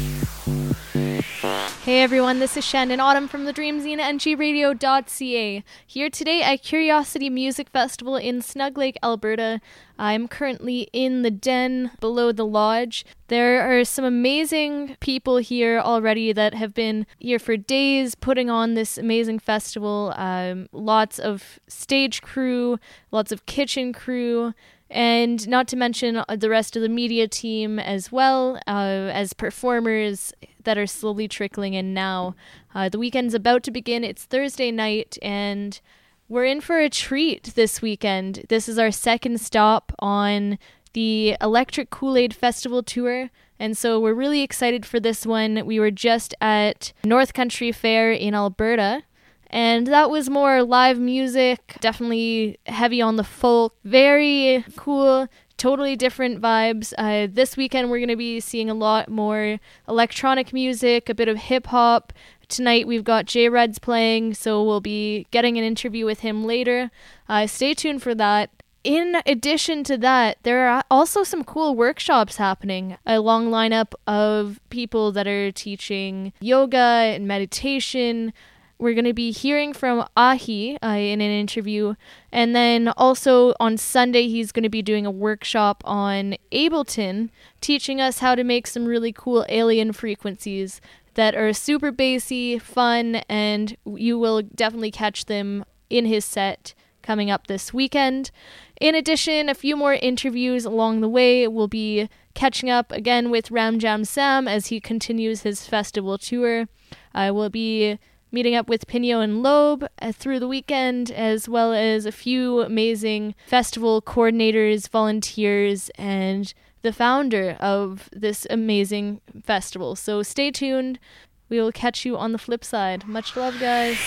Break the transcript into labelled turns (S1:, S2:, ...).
S1: Hey everyone, this is Chandon Autumn from the Dream Zine and GRadio.ca. Here today at Curiosity Music Festival in Snug Lake, Alberta. I'm currently in the den below the lodge. There are some amazing people here already that have been here for days putting on this amazing festival. Um, lots of stage crew, lots of kitchen crew, and not to mention the rest of the media team as well uh, as performers that are slowly trickling in now. Uh, the weekend's about to begin. It's Thursday night, and we're in for a treat this weekend. This is our second stop on the Electric Kool Aid Festival tour. And so we're really excited for this one. We were just at North Country Fair in Alberta and that was more live music, definitely heavy on the folk, very cool, totally different vibes. Uh, this weekend, we're going to be seeing a lot more electronic music, a bit of hip hop. Tonight, we've got J Reds playing, so we'll be getting an interview with him later. Uh, stay tuned for that. In addition to that, there are also some cool workshops happening. A long lineup of people that are teaching yoga and meditation, we're going to be hearing from Ahi uh, in an interview. And then also on Sunday, he's going to be doing a workshop on Ableton, teaching us how to make some really cool alien frequencies that are super bassy, fun, and you will definitely catch them in his set coming up this weekend. In addition, a few more interviews along the way. We'll be catching up again with Ram Jam Sam as he continues his festival tour. I will be meeting up with Pino and Loeb uh, through the weekend, as well as a few amazing festival coordinators, volunteers, and the founder of this amazing festival. So stay tuned. We will catch you on the flip side. Much love, guys.